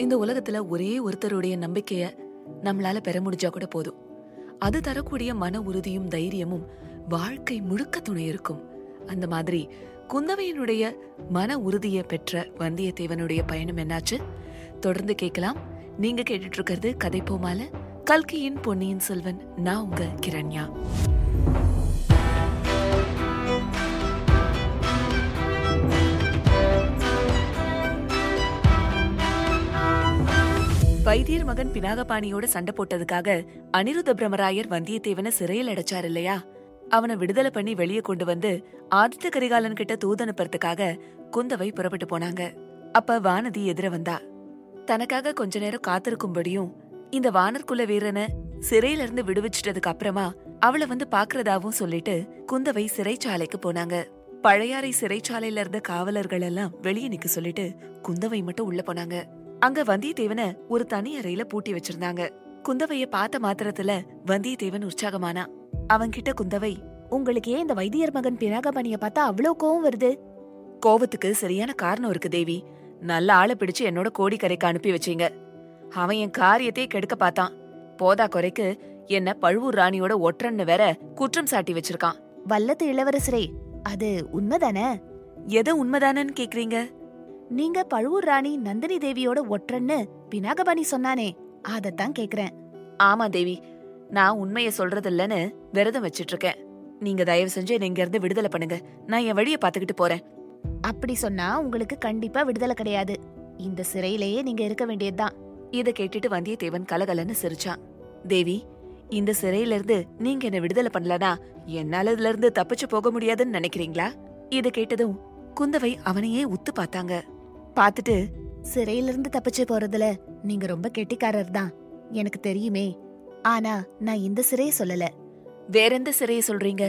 இந்த உலகத்துல ஒரே ஒருத்தருடைய நம்பிக்கைய நம்மளால பெற முடிஞ்சா கூட போதும். அது தரக்கூடிய மன உறுதியும் தைரியமும் வாழ்க்கை முழுக்க துணை இருக்கும். அந்த மாதிரி குந்தவையினுடைய மன உறுதியை பெற்ற வந்தியத்தேவனுடைய பயணம் என்னாச்சு? தொடர்ந்து கேட்கலாம். நீங்க கேட்டுட்டு இருக்கிறது கதை போமால கல்கியின் பொன்னியின் செல்வன் நான் உங்க கிரண்யா. வைத்தியர் மகன் பினாகபாணியோட சண்டை போட்டதுக்காக அனிருத்த பிரமராயர் வந்தியத்தேவனை சிறையில் அடைச்சார் இல்லையா? அவனை விடுதலை பண்ணி வெளியே கொண்டு வந்து ஆதித்த கரிகாலன் கிட்ட தூது அனுப்புறதுக்காக குந்தவை புறப்பட்டு போனாங்க. அப்ப வானதி எதிர வந்தா. தனக்காக கொஞ்ச நேரம் காத்திருக்கும்படியும் இந்த வானர்குல வீரனை சிறையில இருந்து விடுவிச்சிட்டதுக்கு அப்புறமா அவளை வந்து பாக்குறதாவும் சொல்லிட்டு குந்தவை சிறைச்சாலைக்கு போனாங்க. பழையாறை சிறைச்சாலையில இருந்த காவலர்கள் எல்லாம் வெளியே நிக்க சொல்லிட்டு குந்தவை மட்டும் உள்ள போனாங்க. அங்க வந்தியத்தேவனை ஒரு தனி அறையில பூட்டி வச்சிருந்தாங்க. குந்தவைய பார்த்த மாத்திரத்துல வந்தியத்தேவன் உற்சாகமானா. அவன்கிட்ட குந்தவை உங்களுக்கு ஏன் இந்த வைத்தியர் மகன் பினாகபாணிய பார்த்தா அவ்வளோ கோவம் வருது? கோவத்துக்கு சரியான காரணம் இருக்கு தேவி. நல்ல ஆளை பிடிச்சு என்னோட கோடிக்கரைக்கு அனுப்பி வச்சீங்க. அவன் என் காரியத்தை கெடுக்க பார்த்தான். போதா குறைக்கு என்ன பழுவூர் ராணியோட ஒற்றன்னு வேற குற்றம் சாட்டி வச்சிருக்கான். வல்லத்து இளவரசரே அது உண்மைதானே? எது உண்மைதானன்னு கேக்குறீங்க? நீங்க பழுவூர் ராணி நந்தினி தேவியோட ஒற்றன்னு பினாகபாணி சொன்னானே அதத்தான் கேக்குறேன். ஆமா தேவி நான் உண்மைய சொல்றது இல்லைன்னு விரதம் வச்சிட்டு இருக்கேன் நீங்க தயவு செஞ்சு என்னை இங்க இருந்து விடுதலை பண்ணுங்க. நான் என் வழிய பாத்துக்கிட்டு போறேன். அப்படி சொன்னா உங்களுக்கு கண்டிப்பா விடுதலை கிடையாது. இந்த சிறையிலேயே நீங்க இருக்க வேண்டியதுதான். இத கேட்டுட்டு வந்தியத்தேவன் கலகலன்னு சிரிச்சான். தேவி இந்த சிறையில இருந்து நீங்க என்ன விடுதலை பண்ணலனா என்னால இதுல இருந்து தப்பிச்சு போக முடியாதுன்னு நினைக்கிறீங்களா? இத கேட்டதும் குந்தவை அவனையே உத்து பார்த்தாங்க. பார்த்துட்டு சிறையிலிருந்து தப்பிச்சு போறதுல நீங்க ரொம்ப கெட்டிக்காரர் தான் எனக்கு தெரியுமே. ஆனா நான் இந்த சிறைய சொல்லல. வேற எந்த சிறையை சொல்றீங்க?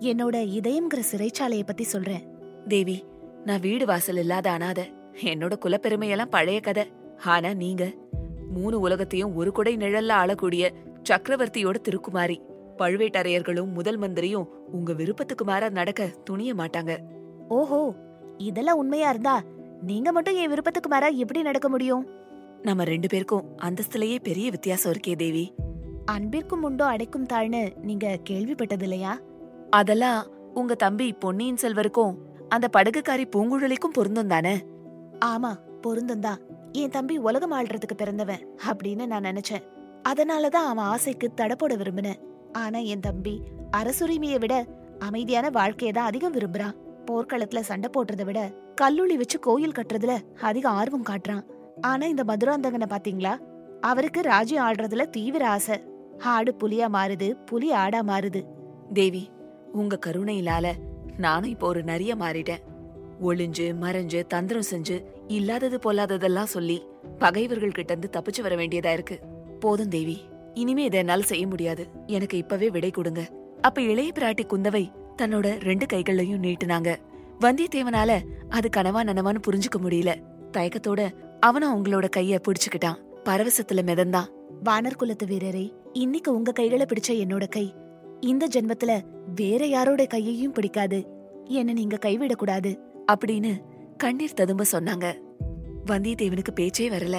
என்னோட இதயம்ங்கிற சிறைச்சாலைய பத்தி சொல்றேன். தேவி நான் வீடு வாசல் இல்லாத அனாத. என்னோட குலப்பெருமையெல்லாம் பழைய கதை. ஆனா நீங்க மூணு உலகத்தையும் ஒரு குடை நிழல்ல ஆளக்கூடிய சக்கரவர்த்தியோட திருக்குமாரி. பழுவேட்டரையர்களும் முதல் மந்திரியும் உங்க விருப்பத்துக்கு மாற நடக்க துணிய மாட்டாங்க. ஓஹோ இதெல்லாம் உண்மையா இருந்தா நீங்க மட்டும் என் விருப்பத்துக்கு மாறா எப்படி நடக்க முடியும்? நம்ம ரெண்டு பேருக்கும் அந்தஸ்துலயே பெரிய வித்தியாசம் இருக்கே தேவி. அன்பிற்கும் உண்டோ அடைக்கும் தாழ்னு நீங்க கேள்விப்பட்டது இல்லையா அதெல்லாம் உங்க தம்பி பொன்னியின் செல்வருக்கும் அந்த படகுக்காரி பூங்குழலிக்கும் பொருந்தும் தானே? ஆமா பொருந்தந்தான் என் தம்பி உலகம் ஆள்றதுக்கு பிறந்தவன் அப்படின்னு நான் நினைச்சேன். அதனாலதான் அவன் ஆசைக்கு தடை போட விரும்பினேன். ஆனா என் தம்பி அரசுரிமையை விட அமைதியான வாழ்க்கையை தான் அதிகம் விரும்புறான். போர்க்களத்துல சண்டை போடுறத விட கல்லூலி வச்சு கோயில் கட்டுறதுல அதிக ஆர்வம் காட்டுறான். ஆனா இந்த மதுராந்தகனை பாத்தீங்களா? அவருக்கு ராஜ்யம் ஆடுறதுல தீவிர ஆசை. ஆடு புலியா மாறுது புலி ஆடா மாறுது. தேவி உங்க கருணையிலால நானும் இப்போ ஒரு நரிய மாறிட்டேன். ஒளிஞ்சு மறைஞ்சு தந்திரம் செஞ்சு இல்லாதது பொல்லாததெல்லாம் சொல்லி பகைவர்கள் கிட்ட இருந்து தப்பிச்சு வர வேண்டியதா இருக்கு. போதும் தேவி இனிமே இதை என்னால செய்ய முடியாது. எனக்கு இப்பவே விடை கொடுங்க. அப்ப இளைய பிராட்டி குந்தவை தன்னோட ரெண்டு கைகளையும் நீட்டுனாங்க. வந்தியத்தேவனால அது கனவா நனவான்னு புரிஞ்சுக்க முடியல. தயக்கத்தோட அவனும் அவங்களோட கைய பிடிச்சுக்கிட்டான். பரவசத்துல மிதந்தான். வானர் குலத்து வீரரே இன்னைக்கு உங்க கைகளை பிடிச்ச என்னோட கை. இந்த ஜென்மத்துல வேற யாரோட கையையும் பிடிக்காது. என்ன நீங்க கைவிடக்கூடாது. அப்படின்னு கண்ணீர் ததும்ப சொன்னாங்க. வந்தியத்தேவனுக்கு பேச்சே வரல.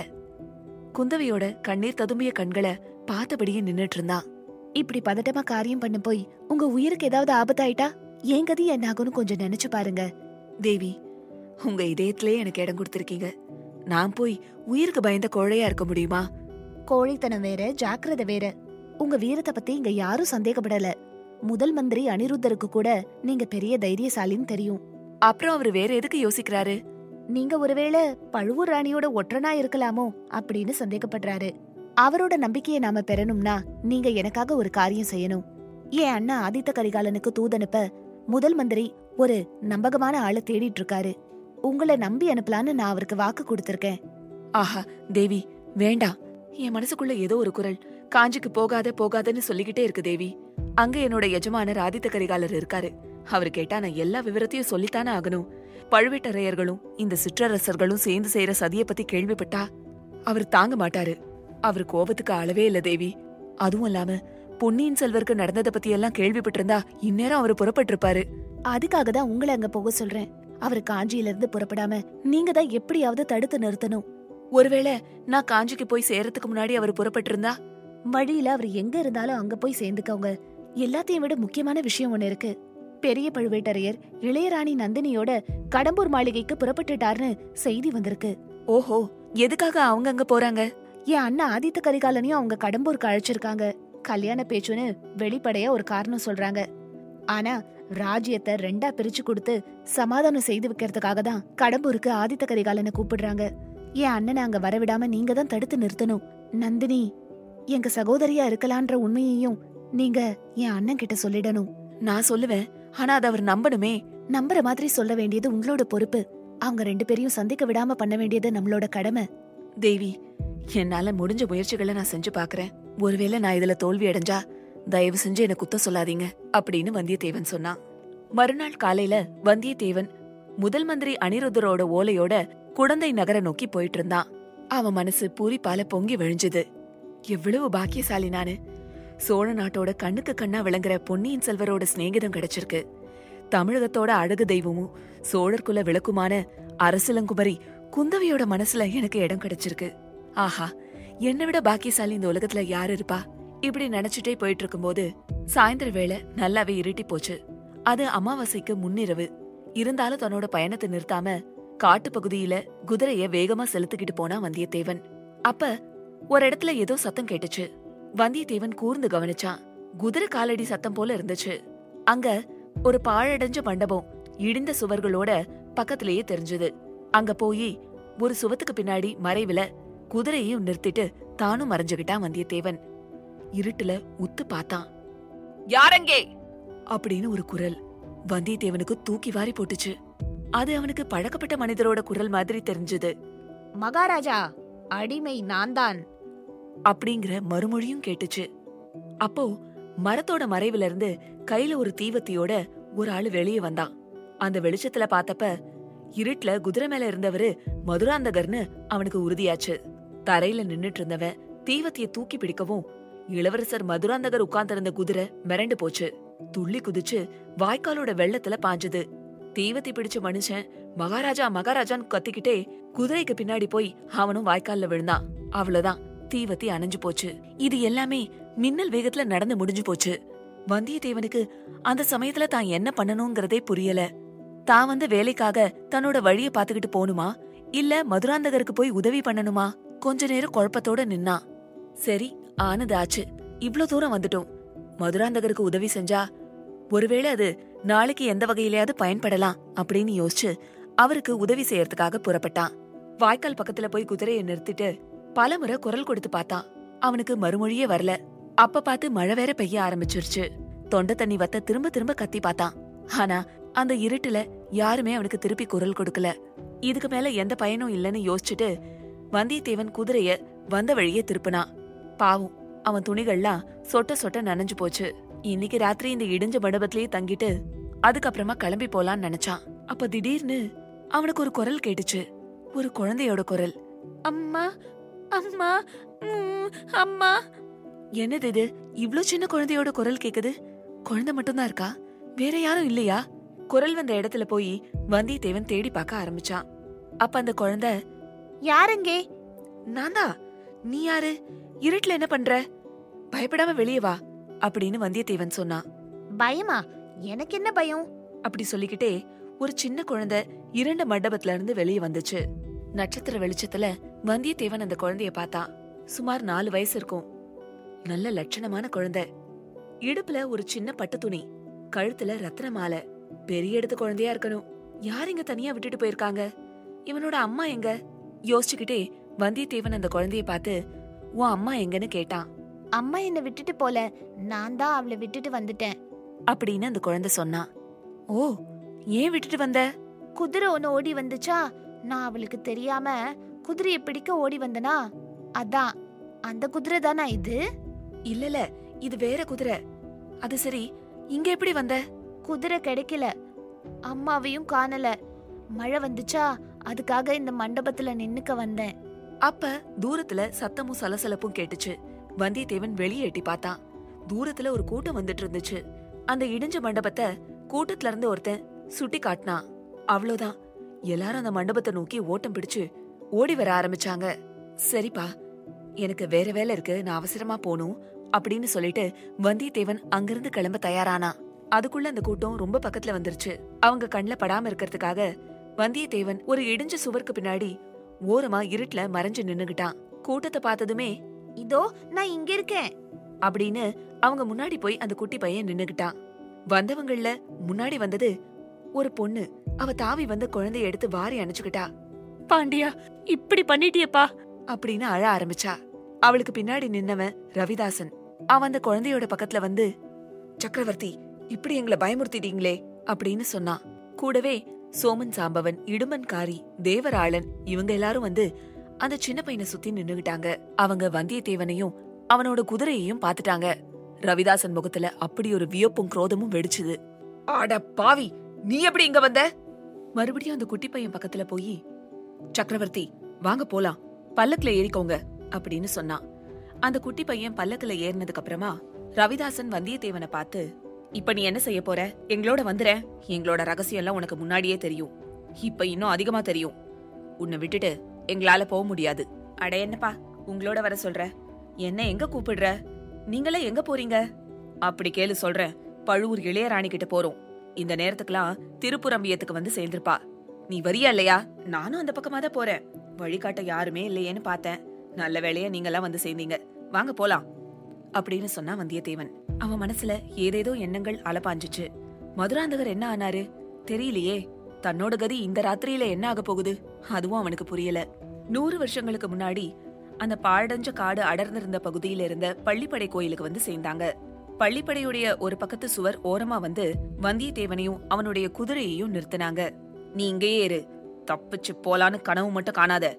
குந்தவையோட கண்ணீர் ததும்பிய கண்களை பார்த்தபடியே நின்னுட்டு இருந்தான். இப்படி பதட்டமா காரியம் பண்ண போய் உங்க உயிருக்கு ஏதாவது ஆபத்தாயிட்டா? என் கதி என்னாகும்னு கொஞ்சம் நினைச்சு பாருங்க. தேவி உங்க இதயத்திலே எனக்கு இடம் கொடுத்திருக்கீங்க. நான் போய் உயிருக்கு பயந்த கோழையா இருக்க முடியுமா? கோழைத்தனம் வேற ஜாக்கிரதை வேற. உங்க வீரத்தை பத்தி இங்க யாரும் சந்தேகப்படல. முதல் மந்திரி அனிருத்தருக்கு கூட நீங்க பெரிய தைரியசாலின்னு தெரியும். அப்புறம் அவரு வேற எதுக்கு யோசிக்கிறாரு? நீங்க ஒருவேளை பழுவூர் ராணியோட ஒற்றனா இருக்கலாமோ அப்படின்னு சந்தேகப்படுறாரு. அவரோட நம்பிக்கையை நாம பெறணும்னா நீங்க எனக்காக ஒரு காரியம் செய்யணும். என் அண்ணா ஆதித்த கரிகாலனுக்கு தூதனுப்ப முதல் மந்திரி ஒரு நம்பகமான ஆளை தேடிட்டு இருக்காரு உங்களை நம்பி அனுப்பலான்னு நான் அவருக்கு வாக்கு கொடுத்திருக்கேன். ஆஹா தேவி வேண்டாம். என் மனசுக்குள்ள ஏதோ ஒரு குரல். காஞ்சிக்கு போகாத போகாதன்னு சொல்லிக்கிட்டே இருக்கு தேவி. அங்க என்னோட எஜமானர் ஆதித்த கரிகாலர் இருக்காரு. அவர் கேட்டா நான் எல்லா விவரத்தையும் சொல்லித்தானே ஆகணும். பழுவேட்டரையர்களும் இந்த சிற்றரசர்களும் சேர்ந்து செய்யற சதியை பத்தி கேள்விப்பட்டா அவர் தாங்க மாட்டாரு. அவர் கோபத்துக்கு அளவே இல்ல தேவி. அதுவும் இல்லாம பொன்னியின் செல்வருக்கு நடந்ததை பத்தி எல்லாம் கேள்விப்பட்டிருந்தா இந்நேரம் அவர் புறப்பட்டிருப்பாரு. அதுக்காக தான் உங்களை அங்க போக சொல்றேன். அவர் காஞ்சியில இருந்து புறப்படாம நீங்க தான் எப்படியாவது தடுத்து நிறுத்தணும். ஒருவேளை நான் காஞ்சிக்கு போய் சேரத்துக்கு முன்னாடி அவர் புறப்பட்டிருந்தா? வழியில அவர் எங்க இருந்தாலும் அங்க போய் சேர்ந்துக்கோங்க. எல்லாத்தையும் விட முக்கியமான விஷயம் ஒண்ணு இருக்கு. பெரிய பழுவேட்டரையர் இளையராணி நந்தினியோட கடம்பூர் மாளிகைக்கு புறப்பட்டுட்டார்னு செய்தி வந்திருக்கு. ஓஹோ எதுக்காக அவங்க அங்க போறாங்க? என் அண்ணன் ஆதித்த கரிகாலனையும் அவங்க கடம்பூருக்கு அழைச்சிருக்காங்க. கல்யாண பேச்சுன்னு வெளிப்படையா ஒரு காரணம் சொல்றாங்க. ஆனா ராஜ்யத்தை ரெண்டா பிரிச்சு கொடுத்து சமாதானம் செய்து வைக்கிறதுக்காக தான் கடம்பூருக்கு ஆதித்த கரிகாலனை கூப்பிடுறாங்க. என் அண்ணனை அங்க வரவிடாம நீங்க தான் தடுத்து நிறுத்தணும். நந்தினி எங்க சகோதரியா இருக்கலான்ற உண்மையையும் நீங்க என் அண்ணன் கிட்ட சொல்லிடணும். நான் சொல்லுவேன். ஆனா அதை அவர் நம்பணுமே. நம்புற மாதிரி சொல்ல வேண்டியது உங்களோட பொறுப்பு. அவங்க ரெண்டு பேரையும் சந்திக்க விடாம பண்ண வேண்டியது நம்மளோட கடமை. தேவி என்னால முடிஞ்ச முயற்சிகளை நான் செஞ்சு பாக்குறேன். ஒருவேளை நான் இதுல தோல்வி அடைஞ்சா தயவு செஞ்சு என்ன குத்த சொல்லாதீங்க அப்படின்னு வந்தியத்தேவன் சொன்னான். மறுநாள் காலையில வந்தியத்தேவன் முதல் மந்திரி அனிருத்தரோட ஓலையோட குடந்தை நகர நோக்கி போயிட்டு இருந்தான் அவன் மனசு பூரிப்பால பொங்கி விழிஞ்சது. எவ்வளவு பாக்கியசாலி நானு. சோழ நாட்டோட கண்ணுக்கு கண்ணா விளங்குற பொன்னியின் செல்வரோட சிநேகிதம் கிடைச்சிருக்கு. தமிழகத்தோட அழகு தெய்வமும் சோழர் குல விளக்குமான அரசலங்குமரி குந்தவையோட மனசுல எனக்கு இடம் கிடைச்சிருக்கு. ஆஹா என்னை விட பாக்கியசாலி இந்த உலகத்துல யார் இருப்பா? இப்படி நினைச்சிட்டே போயிட்டு இருக்கும்போது சாயந்தர வேளை நல்லாவே இருட்டி போச்சு. அது அமாவாசைக்கு முன்னிரவு. இருந்தாலும் தன்னோட பயணத்தை நிறுத்தாம காட்டு பகுதியில குதிரைய வேகமா செலுத்திக்கிட்டு போனா வந்தியத்தேவன். அப்ப ஒரு இடத்துல ஏதோ சத்தம் கேட்டுச்சு. வந்தியத்தேவன் கூர்ந்து கவனிச்சான். குதிரை காலடி சத்தம் போல இருந்துச்சு. அங்க ஒரு பாழடைஞ்ச மண்டபம் இடிந்த சுவர்களோட பக்கத்திலேயே தெரிஞ்சது. அங்க போய் ஒரு சுவத்துக்கு பின்னாடி மறைவுல குதிரையையும் நிறுத்திட்டு தானும் மறைஞ்சுகிட்டான் வந்தியத்தேவன். இருட்டுல உத்து பார்த்தான். யாரங்கே? அப்படின்னு ஒரு குரல் வந்தியத்தேவனுக்கு தூக்கி வாரி போட்டுச்சு. அது அவனுக்கு பழக்கப்பட்ட மனிதரோட குரல் மாதிரி தெரிஞ்சது. மகாராஜா அடிமை நான் தான் அப்படிங்கிற மறுமொழியும் கேட்டுச்சு. அப்போ மரத்தோட மறைவுல இருந்து கையில ஒரு தீவத்தியோட ஒரு ஆளு வெளியே வந்தான். அந்த வெளிச்சத்துல பார்த்தப்ப இருட்டுல குதிரை மேல இருந்தவரு மதுராந்தகர்னு அவனுக்கு உறுதியாச்சு. தரையில நின்னுட்டு இருந்தவன் தீவத்திய தூக்கி பிடிக்கவும் இளவரசர் மதுராந்தகர் உட்கார்ந்திருந்த குதிரை மிரண்டு போச்சு. துள்ளி குதிச்சு வாய்க்காலோட வெள்ளத்துல பாஞ்சது. தீவத்தி பிடிச்ச மனுஷன் மகாராஜா மகாராஜான்னு கத்திக்கிட்டே குதிரைக்கு பின்னாடி போய் அவனும் வாய்க்கால்ல விழுந்தான். அவ்வளவுதான் தீவத்தி அணைஞ்சு போச்சு. இது எல்லாமே மின்னல் வேகத்துல நடந்து முடிஞ்சு போச்சு. வந்தியத்தேவனுக்கு அந்த சமயத்துல தான் என்ன பண்ணணுங்கிறதே புரியல. தான் வந்து வேலைக்காக தன்னோட வழிய பாத்துக்கிட்டு போகணுமா இல்ல மதுராந்தகருக்கு போய் உதவி பண்ணணுமா? கொஞ்ச நேரம் குழப்பத்தோட நின்னா. சரி ஆனது ஆச்சு. இவ்ளோ தூரம் வந்துட்டோம். மதுராந்தகருக்கு உதவி செஞ்சா ஒருவேளை அது நாளைக்கு எந்த வகையிலயாவது பயன்படலாம் அப்படின்னு யோசிச்சு அவருக்கு உதவி செய்யறதுக்காக புறப்பட்டான். வாய்க்கால் பக்கத்துல போய் குதிரையை நிறுத்திட்டு பலமுறை குரல் கொடுத்து பார்த்தான். அவனுக்கு மறுமொழியே வரல. அப்ப பார்த்து மழை வேற பெய்ய ஆரம்பிச்சிருச்சு. தொண்டை தண்ணி வத்த திரும்ப திரும்ப கத்தி பார்த்தான். ஆனா அந்த இருட்டுல யாருமே அவனுக்கு திருப்பி குரல் கொடுக்கல. இதுக்கு மேல எந்த பயனும் இல்லைன்னு யோசிச்சுட்டு வந்தியத்தேவன் குதிரைய வந்த வழியே திருப்பினான் பாவம் அவன் துணிகள்லாம் சொட்ட சொட்ட நனைஞ்சு போச்சு. இன்னைக்கு ராத்திரி இந்த இடிஞ்ச மண்டபத்திலேயே தங்கிட்டு அதுக்கப்புறமா கிளம்பி போலான்னு நினைச்சான். அப்ப திடீர்னு அவனுக்கு ஒரு குரல் கேட்டுச்சு. ஒரு குழந்தையோட குரல். அம்மா அம்மா உம், அம்மா. என்னது இது? இவ்ளோ சின்ன குழந்தையோட குரல் கேக்குது? குழந்தை மட்டும்தான் இருக்கா? வேற யாரும் இல்லையா? குரல் வந்த இடத்துல போய் வந்தியத்தேவன் தேடி பார்க்க ஆரம்பிச்சான். அப்ப அந்த குழந்தை யாருங்கே? நான்தா. நீ யாரு? இருட்டுல என்ன பண்ற? பயப்படாம வெளியே வா அப்படின்னு வந்தியத்தேவன் சொன்னான். பயமா? எனக்கு என்ன பயம்? அப்படி சொல்லிக்கிட்டே ஒரு சின்ன குழந்தை இரண்டு மண்டபத்துல இருந்து வெளியே வந்துச்சு. நட்சத்திர வெளிச்சத்துல வந்தியத்தேவன் அந்த குழந்தைய பார்த்தான். சுமார் நாலு வயசு இருக்கும். நல்ல லட்சணமான குழந்தை. இடுப்புல ஒரு சின்ன பட்டு துணி கழுத்துல ரத்ன மாலை. பெரிய இடத்து குழந்தையா இருக்கணும். யார் இங்க தனியா விட்டுட்டு போயிருக்காங்க? இவனோட அம்மா எங்க? யோசிச்சுக்கிட்டே வந்தியத்தேவன் அந்த குழந்தைய பார்த்து உன் அம்மா எங்கன்னு கேட்டான். அம்மா என்ன விட்டுட்டு போல. நான் தான் அவளை விட்டுட்டு வந்துட்டேன். அப்படின்னு அந்த குழந்தை சொன்னான் ஓ ஏன் விட்டுட்டு வந்த? குதிரை ஒண்ணு ஓடி வந்துச்சா? நான் அவளுக்கு தெரியாம குதிரையை பிடிக்க ஓடி வந்தனா? அதான். அந்த குதிரை தானா இது? இல்லல இது வேற குதிரை. அது சரி இங்க எப்படி வந்த? குதிரை கிடைக்கல. அம்மாவையும் காணல. மழை வந்துச்சா? அதுக்காக இந்த மண்டபத்துல நின்னுக்க வந்தேன். அப்ப தூரத்துல சத்தமும் சலசலப்பும் கேட்டுச்சு. வந்தியத்தேவன் வெளியே எட்டி பார்த்தான். தூரத்துல ஒரு கூட்டம் வந்துட்டு இருந்துச்சு. அந்த இடிஞ்ச மண்டபத்தை கூட்டத்துல இருந்து ஒருத்தன் சுட்டி காட்டினான். அவ்வளோதான் எல்லாரும் அந்த மண்டபத்தை நோக்கி ஓட்டம் பிடிச்சு ஓடி வர ஆரம்பிச்சாங்க. சரிப்பா எனக்கு வேற வேலை இருக்கு. நான் அவசரமா போகணும் அப்படின்னு சொல்லிட்டு வந்தியத்தேவன் அங்கிருந்து கிளம்ப தயாரானா அதுக்குள்ள அந்த கூட்டம் ரொம்ப பக்கத்துல வந்துருச்சு. அவங்க கண்ணில் படாம இருக்கிறதுக்காக வந்தியத்தேவன் ஒரு இடிஞ்ச சுவருக்கு பின்னாடி ஓரமா இருட்டுல மறைஞ்சு நின்னுகிட்டான். கூட்டத்தை பார்த்ததுமே இதோ நான் இங்க இருக்கேன். அப்படின்னு அவங்க முன்னாடி போய் அந்த குட்டி பையன் நின்னுகிட்டான். வந்தவங்கள முன்னாடி வந்தது ஒரு பொண்ணு. அவ தாவி வந்து குழந்தைய எடுத்து வாரி அணைச்சுக்கிட்டா. பாண்டியா இப்படி பண்ணிட்டியப்பா. அப்படின்னு அழ ஆரம்பிச்சா. அவளுக்கு பின்னாடி நின்னவன் ரவிதாசன். அவன் அந்த குழந்தையோட பக்கத்துல வந்து சக்கரவர்த்தி இப்படி எங்களை பயமுறுத்திட்டீங்களே அப்படின்னு சொன்னான் கூடவே சோமன் சாம்பவன் இடுமன்காரி தேவராளன் இவங்க எல்லாரும் வந்து அந்த சின்ன பையனை சுத்தி நின்னுகிட்டாங்க. அவங்க வந்தியத்தேவனையும் அவனோட குதிரையையும் பாத்துட்டாங்க ரவிதாசன் முகத்துல அப்படி ஒரு வியப்பும் குரோதமும் வெடிச்சுது. ஆட பாவி நீ எப்படி இங்க வந்த? மறுபடியும் அந்த குட்டி பையன் பக்கத்துல போய் சக்கரவர்த்தி வாங்க போலாம். பல்லக்குல ஏறிக்கோங்க அப்படின்னு சொன்னான் அந்த குட்டி பையன் பல்லக்குல ஏறினதுக்கு அப்புறமா ரவிதாசன் வந்தியத்தேவனை பார்த்து இப்ப நீ என்ன செய்ய போற? எங்களோட வந்துற எங்களோட ரகசியம் எல்லாம் உனக்கு முன்னாடியே தெரியும். இப்ப இன்னும் அதிகமா தெரியும். உன்னை விட்டுட்டு எங்களால போக முடியாது. அட என்னப்பா உங்களோட வர சொல்ற. என்ன எங்க கூப்பிடுற? நீங்களே எங்க போறீங்க? அப்படி கேளு சொல்றேன் பழுவூர் இளையராணி கிட்ட போறோம். இந்த நேரத்துக்குலாம் திருப்புரம்பியத்துக்கு வந்து சேர்ந்திருப்பா. நீ வரியா இல்லையா? நானும் அந்த பக்கமா தான் போறேன். வழிகாட்ட யாருமே இல்லையேன்னு பார்த்தேன். நல்ல வேளையா நீங்கெல்லாம் வந்து சேர்ந்தீங்க. வாங்க போலாம். அப்படின்னு சொன்னா வந்தியத்தேவன். அவன் மனசுல ஏதேதோ எண்ணங்கள் அலப்பாஞ்சிச்சு. மதுராந்தகர் என்ன ஆனாரு? தெரியலையே. தன்னோட கதி இந்த ராத்திரியில என்ன ஆக போகுது? அதுவும் அவனுக்கு புரியல. நூறு வருஷங்களுக்கு முன்னாடி அந்த பாழடைஞ்ச காடு அடர்ந்திருந்த பகுதியில இருந்த பள்ளிப்படை கோயிலுக்கு வந்து சேர்ந்தாங்க. பள்ளிப்படையுடைய ஒரு பக்கத்து சுவர் ஓரமா வந்து வந்தியத்தேவனையும் அவனுடைய குதிரையையும் நிறுத்தினாங்க. நீ இங்கேயே இரு. தப்பிச்சு போலான்னு கனவு மட்டும் காணாத.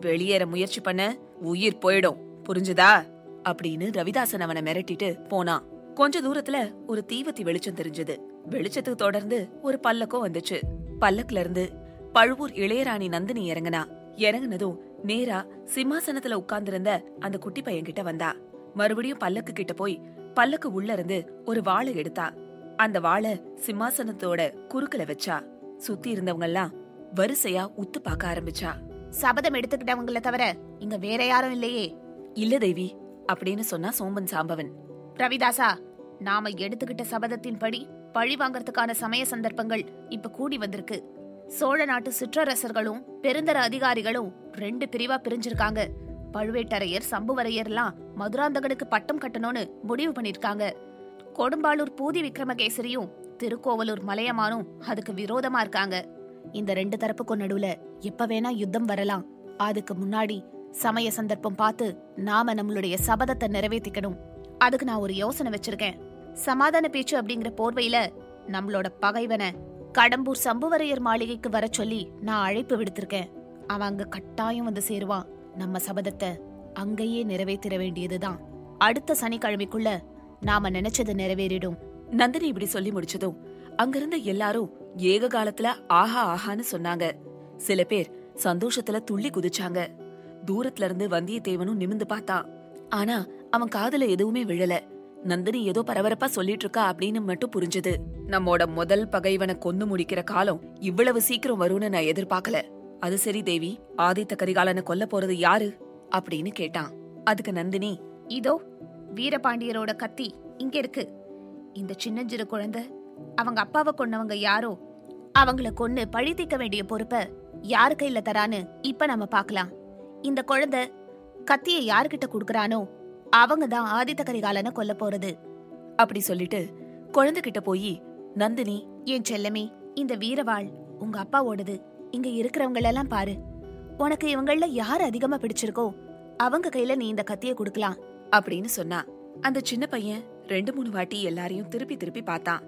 வெளியேற முயற்சி பண்ண உயிர் போயிடும். புரிஞ்சுதா? அப்படின்னு ரவிதாசன் அவனை மிரட்டிட்டு போனான் கொஞ்ச தூரத்துல ஒரு தீவத்தி வெளிச்சம் தெரிஞ்சது. வெளிச்சத்துக்கு தொடர்ந்து ஒரு பல்லக்கம் வந்துச்சு. பல்லக்குல இருந்து பழுவூர் இளையராணி நந்தினி இறங்குனா. இறங்குனதும் நேரா சிம்மாசனத்துல உட்கார்ந்திருந்த அந்த குட்டி பையன் கிட்ட வந்தா. மறுபடியும் பல்லக்கு கிட்ட போய் பல்லக்கு உள்ள இருந்து ஒரு வாளை எடுத்தா. அந்த வாளை சிம்மாசனத்தோட குறுக்கல வச்சா. சுத்தி இருந்தவங்க எல்லாம் வரிசையா உத்து பார்க்க ஆரம்பிச்சா. சபதம் எடுத்துக்கிட்டவங்கள தவிர இங்க வேற யாரும் இல்லையே. இல்ல தேவி அப்படின்னு சொன்னா சோம்பன் சாம்பவன். ரவிதாசா நாம எடுத்துக்கிட்ட சபதத்தின்படி பழி வாங்கறதுக்கான சமய சந்தர்ப்பங்கள் இப்ப கூடி வந்திருக்கு. சோழ நாட்டு சிற்றரசர்களும் பெருந்தர அதிகாரிகளும் ரெண்டு பிரிவா பிரிஞ்சிருக்காங்க. பழுவேட்டரையர் சம்புவரையர்லாம் மதுராந்தகனுக்கு பட்டம் கட்டணும்னு முடிவு பண்ணிருக்காங்க. கொடும்பாளூர் பூதி விக்ரமகேசரியும் திருக்கோவலூர் மலையமானும் அதுக்கு விரோதமா இருக்காங்க. இந்த ரெண்டு தரப்புக்கும் நடுவுல எப்ப வேணா யுத்தம் வரலாம். அதுக்கு முன்னாடி சமய சந்தர்ப்பம் பார்த்து நாம நம்மளுடைய சபதத்தை நிறைவேற்றிக்கணும் அதுக்கு நான் ஒரு யோசனை வச்சிருக்கேன். சமாதான பேச்சு அப்படிங்கிற போர்வையில நம்மளோட பகைவனை கடம்பூர் சம்புவரையர் மாளிகைக்கு வர சொல்லி நான் அழைப்பு விடுத்திருக்கேன். அவன் அங்க கட்டாயம் வந்து சேருவான். நம்ம சபதத்தை அங்கேயே நிறைவேற்றிட வேண்டியதுதான். அடுத்த சனிக்கிழமைக்குள்ள நாம நினைச்சது நிறைவேறிடும். நந்தினி இப்படி சொல்லி முடிச்சதும் அங்கிருந்த எல்லாரும் ஏக காலத்துல ஆஹா ஆஹான்னு சொன்னாங்க. சில பேர் சந்தோஷத்துல துள்ளி குதிச்சாங்க. தூரத்துல இருந்து வந்தியத்தேவனும் நிமிந்து பார்த்தான் ஆனா அவன் காதுல எதுவுமே விழல. நந்தினி ஏதோ பரபரப்பா சொல்லிட்டு இருக்கா அப்படின்னு மட்டும் புரிஞ்சது. நம்மோட முதல் பகைவனை கொன்னு முடிக்கிற காலம் இவ்வளவு சீக்கிரம் வரும்னு நான் எதிர்பார்க்கல. அது சரி தேவி. ஆதித்த கரிகாலனை கொல்ல போறது யாரு? அப்படின்னு கேட்டான். அதுக்கு நந்தினி இதோ வீரபாண்டியரோட கத்தி இங்க இருக்கு. இந்த சின்னஞ்சிறு குழந்தை அவங்க அப்பாவை கொன்னவங்க யாரோ அவங்கள கொன்னு பழி தீக்க வேண்டிய பொறுப்ப யாரு கையில தரான்னு இப்ப நம்ம பாக்கலாம் இந்த குழந்தை கத்திய யார்கிட்ட கொடுக்கறானோ அவங்க தான் ஆதித்த கரிகாலனை கொல்ல போறது. அப்படி சொல்லிட்டு குழந்தைகிட்ட போய் நந்தினி என் செல்லமே இந்த வீரவாள் உங்க அப்பாவோடது. இங்க இருக்கிறவங்களெல்லாம் பாரு. உனக்கு இவங்கள யார் அதிகமா பிடிச்சிருக்கோ அவங்க கையில நீ இந்த கத்திய குடுக்கலாம் அப்படின்னு சொன்னா. அந்த சின்ன பையன் ரெண்டு மூணு வாட்டி எல்லாரையும் திருப்பி திருப்பி பார்த்தான்.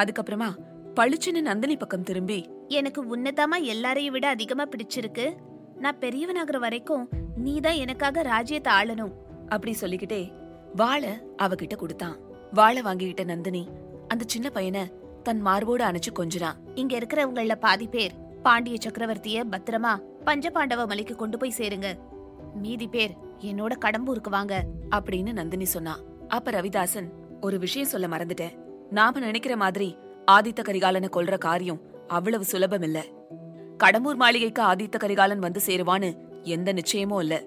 அதுக்கப்புறமா பளிச்சுன்னு நந்தினி பக்கம் திரும்பி எனக்கு உன்னதமா எல்லாரையும் விட அதிகமா பிடிச்சிருக்கு. நான் பெரியவனாகிற வரைக்கும் நீதான் எனக்காக ராஜ்யத்தை ஆளணும். அப்படி சொல்லிக்கிட்டே வாளை அவகிட்ட கொடுத்தான். வாளை வாங்கிக்கிட்ட நந்தினி அந்த சின்ன பையனை தன் மார்போடு அணைச்சு கொஞ்சினான். இங்க இருக்கிறவங்கள பாதி பேர் பாண்டிய சக்கரவர்த்திய பத்திரமா பஞ்சபாண்டவ மலைக்கு கொண்டு போய் சேருங்க. மீதி பேர் என்னோட கடம்பூருக்கு வாங்க. அப்படின்னு நந்தினி சொன்னா அப்ப ரவிதாசன் ஒரு விஷயம் சொல்ல மறந்துட்டேன். நாம நினைக்கிற மாதிரி ஆதித்த கரிகாலனை கொல்ற காரியம் அவ்வளவு சுலபம் இல்ல கடம்பூர் மாளிகைக்கு ஆதித்த கரிகாலன் வந்து சேருவான்னு எந்த நிச்சயமும் இல்ல.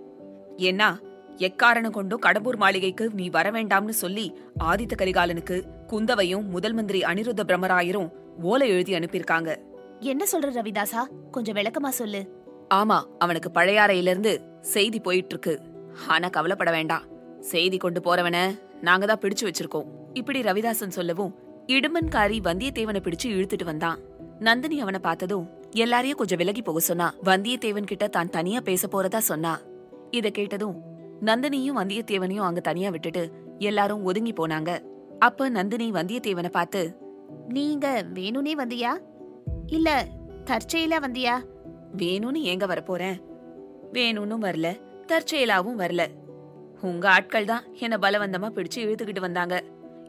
ஏன்னா எக்காரணம் கொண்டும் கடம்பூர் மாளிகைக்கு நீ வர வேண்டாம்னு சொல்லி ஆதித்த கரிகாலனுக்கு குந்தவையும் முதல் மந்திரி அனிருத்த பிரம்மராயரும் ஓலை எழுதி அனுப்பியிருக்காங்க. என்ன சொல்ற ரவிதாசா? கொஞ்சம் விளக்கமா சொல்லு. ஆமா அவனுக்கு பழையாறையில இருந்து செய்தி போயிட்டு இருக்கு ஆனா கவலைப்பட வேண்டாம். செய்தி கொண்டு போறவன நாங்க தான் பிடிச்சு வச்சிருக்கோம். இப்படி ரவிதாசன் சொல்லவும் இடுமன்காரி வந்தியத்தேவனை பிடிச்சு இழுத்துட்டு வந்தான். நந்தினி அவனை பார்த்ததும் எல்லாரையும் கொஞ்சம் விலகி போக சொன்னா. வந்தியத்தேவன் கிட்ட தான் தனியா பேச போறதா சொன்னா. இத கேட்டதும் நந்தினியும் வந்தியத்தேவனையும் அங்க தனியா விட்டுட்டு எல்லாரும் ஒதுங்கி போனாங்க. அப்ப நந்தினி வந்தியத்தேவனை பார்த்து நீங்க வேணும்னே வந்தியா? இல்ல தற்செயலா வந்தியா? வேணும்னு ஏங்க வரப்போறேன்? வேணும்னு வரல தற்செயலாவும் வரல. உங்க ஆட்கள் தான் என்ன பலவந்தமா பிடிச்சு இழுத்துக்கிட்டு வந்தாங்க.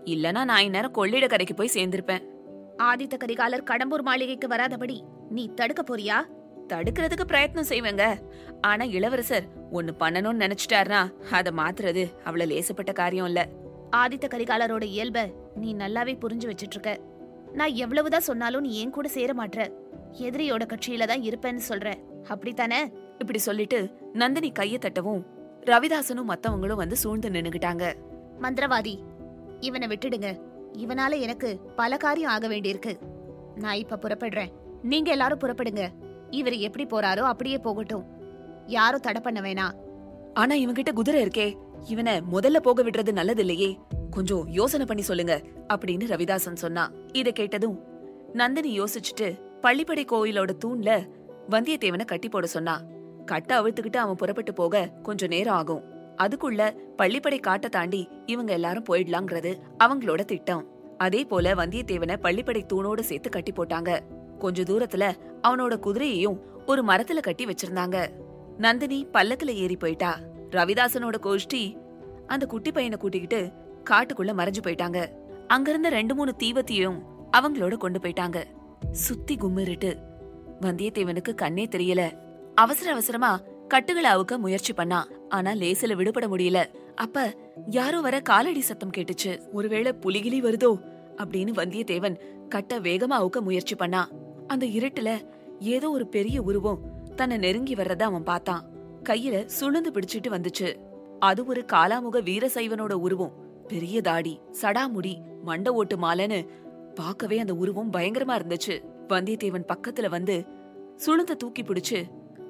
இல்லனா நான் இந்நேரம் கொள்ளிட கரைக்கு போய் சேர்ந்திருப்பேன். ஆதித்த கரிகாலர் கடம்பூர் மாளிகைக்கு வராதபடி நீ தடுக்க போறியா? தடுக்கிறதுக்கு பிரயத்னம் செய்வேங்க. ஆனா இளவரசர் ஒன்னு பண்ணணும்னு நினைச்சிட்டாருனா அத மாத்துறது அவ்வளவு லேசப்பட்ட காரியம் இல்ல. ஆதித்த கரிகாலரோட இயல்ப நீ நல்லாவே புரிஞ்சு வச்சிட்டு இருக்க நான் எவ்வளவுதான் சொன்னாலும் நீ ஏன் கூட சேர மாட்ற? எதிரியோட கட்சியில தான் இருப்பேன்னு சொல்ற. அப்படித்தானே? இப்படி சொல்லிட்டு நந்தினி கைய தட்டவும் ரவிதாசனும் மத்தவங்களும் வந்து சூழ்ந்து நின்னுகிட்டாங்க. மந்திரவாதி இவனை விட்டுடுங்க. இவனால எனக்கு பல காரியம் ஆக வேண்டியிருக்கு. நான் இப்ப புறப்படுறேன். நீங்க எல்லாரும் புறப்படுங்க. இவர் எப்படி போறாரோ அப்படியே போகட்டும். யாரும் தடை பண்ண வேணாம் ஆனா இவங்கிட்ட குதிரை இருக்கே. இவனை முதல்ல போக விடுறது நல்லது இல்லையே கொஞ்சம் யோசனை பண்ணி சொல்லுங்க அப்படின்னு ரவிதாசன் சொன்னா. இத கேட்டதும் நந்தினி யோசிச்சுட்டு பள்ளிப்படை கோயிலோட தூண்ல வந்தியத்தேவனை கட்டி போட சொன்னா. கட்ட அவிழ்த்துக்கிட்டு அவன் புறப்பட்டு போக கொஞ்சம் நேரம் ஆகும். அதுக்குள்ள பள்ளிப்படை காட்ட தாண்டி இவங்க எல்லாரும் போயிடலாங்கிறது அவங்களோட திட்டம். அதே போல வந்தியத்தேவனை பள்ளிப்படை தூணோடு சேர்த்து கட்டி போட்டாங்க. கொஞ்ச தூரத்துல அவனோட குதிரையையும் ஒரு மரத்துல கட்டி வச்சிருந்தாங்க. நந்தினி பல்லக்குல ஏறி போயிட்டா. ரவிதாசனோட கோஷ்டி அந்த குட்டி பையனை கூட்டிக்கிட்டு காட்டுக்குள்ள மறைஞ்சு போயிட்டாங்க. அங்கிருந்த ரெண்டு மூணு தீவத்தையும் அவங்களோட கொண்டு போயிட்டாங்க. சுத்தி கும்மிருட்டு. வந்தியத்தேவனுக்கு கண்ணே தெரியல. அவசர அவசரமா கட்டுகளை அவுக்க முயற்சி பண்ணா. ஆனா லேசில விடுபட முடியல. அப்ப யாரோ வர காலடி சத்தம் கேட்டுச்சு. ஒருவேளை புலிகிலி வருதோ? அப்படின்னு வந்தியத்தேவன் கட்ட வேகமா அவுக்க முயற்சி பண்ணா. அந்த இருட்டுல ஏதோ ஒரு பெரிய உருவம் தன்னை நெருங்கி வர்றத அவன் பார்த்தான். கையில சுழந்து பிடிச்சிட்டு வந்துச்சு. அது ஒரு காலாமுக வீரசைவனோட உருவம். பெரிய தாடி சடாமுடி மண்ட ஓட்டு மாலைன்னு பார்க்கவே அந்த உருவம் பயங்கரமா இருந்துச்சு. வந்தியத்தேவன் பக்கத்துல வந்து சுளுந்த தூக்கி பிடிச்சு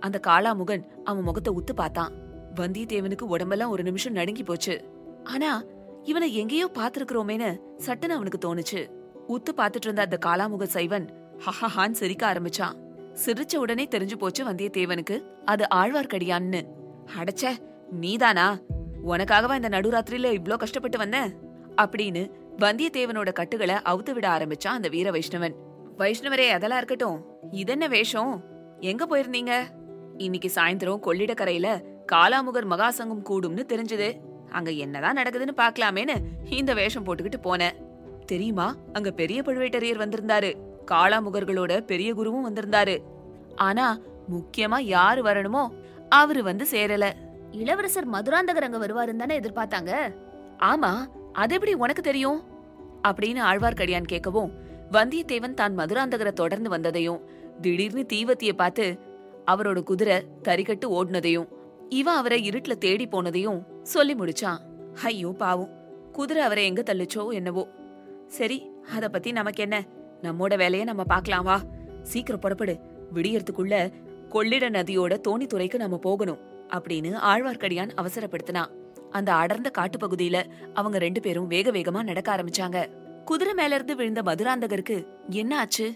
அந்த காளாமுகன் அவன் முகத்தை உத்து பார்த்தான். வந்தியத்தேவனுக்கு உடம்பெல்லாம் ஒரு நிமிஷம் நடுங்கி போச்சு. ஆனா இவனை எங்கேயோ பாத்திருக்கிறோமேனு சட்டுன்னு அவனுக்கு தோணுச்சு. உத்து பார்த்துட்டு இருந்த அந்த காளாமுக சைவன் ஹஹஹான்னு சிரிக்க ஆரம்பிச்சான். சிரிச்ச உடனே தெரிஞ்சு போச்சு வந்தியத்தேவனுக்கு. அது ஆழ்வார்க்கடியான்னு. அடச்சே நீதானா? உனக்காகவா இந்த நடுராத்திரியில இவ்ளோ கஷ்டப்பட்டு வந்த? அப்படின்னு வந்தியத்தேவனோட கட்டுகளை அவுத்து விட ஆரம்பிச்சான் அந்த வீர வைஷ்ணவன். வைஷ்ணவரே அதெல்லாம் இருக்கட்டும். இதென்ன வேஷம்? எங்க போயிருந்தீங்க? இன்னைக்கு சாயந்தரம் கொள்ளிடக்கரையில காலாமுகர் மகாசங்கம் கூடும்னு தெரிஞ்சது. அங்க என்னதான் நடக்குதுன்னு பாக்கலாமேன்னு இந்த வேஷம் போட்டுக்கிட்டு போனேன். தெரியுமா? அங்க பெரிய பழுவேட்டரையர் வந்திருந்தாரு. காளாமுகர்களோட பெரிய குருவும் வந்திருந்தாரு. ஆனா முக்கியமா யாரு வரணுமோ அவரு வந்து சேரல. இளவரசர் மதுராந்தகர் அங்க வருவாருன்னு தானே எதிர்பார்த்தாங்க? ஆமா அது எப்படி உனக்கு தெரியும்? அப்படின்னு ஆழ்வார்க்கடியான் கேட்கவும் வந்தியத்தேவன் தான் மதுராந்தகரை தொடர்ந்து வந்ததையும் திடீர்னு தீவத்திய பார்த்து அவரோட குதிரை தறிகட்டு ஓடுனதையும் இவன் அவரை இருட்டுல தேடி போனதையும் சொல்லி முடிச்சான். ஐயோ பாவம். குதிரை அவரை எங்க தள்ளுச்சோ என்னவோ. சரி அத பத்தி நமக்கு என்ன? நம்மோட வேலைய நம்ம பார்க்கலாம் வா. சீக்கிரம் புறப்படு. விடியறதுக்குள்ள கொள்ளிட நதியோட தோணித்துறைக்கு நம்ம போகணும் அப்படின்னு ஆழ்வார்க்கடியான் அவசரப்படுத்தினான். அந்த அடர்ந்த காட்டுப்பகுதியில அவங்க ரெண்டு பேரும் வேக வேகமா நடக்க ஆரம்பிச்சாங்க. குதிரை மேல இருந்து விழுந்த மதுராந்தகருக்கு என்ன ஆச்சு?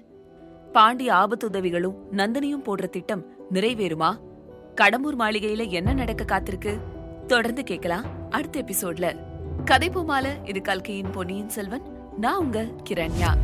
பாண்டி ஆபத்துதவிகளும் நந்தினியும் போடுற திட்டம் நிறைவேறுமா? கடம்பூர் மாளிகையில என்ன நடக்க காத்திருக்கு? தொடர்ந்து கேட்கலாம் அடுத்த எபிசோட்ல. கதை பூமால இது கல்கையின் பொன்னியின் செல்வன். நான் உங்க கிரண்யா.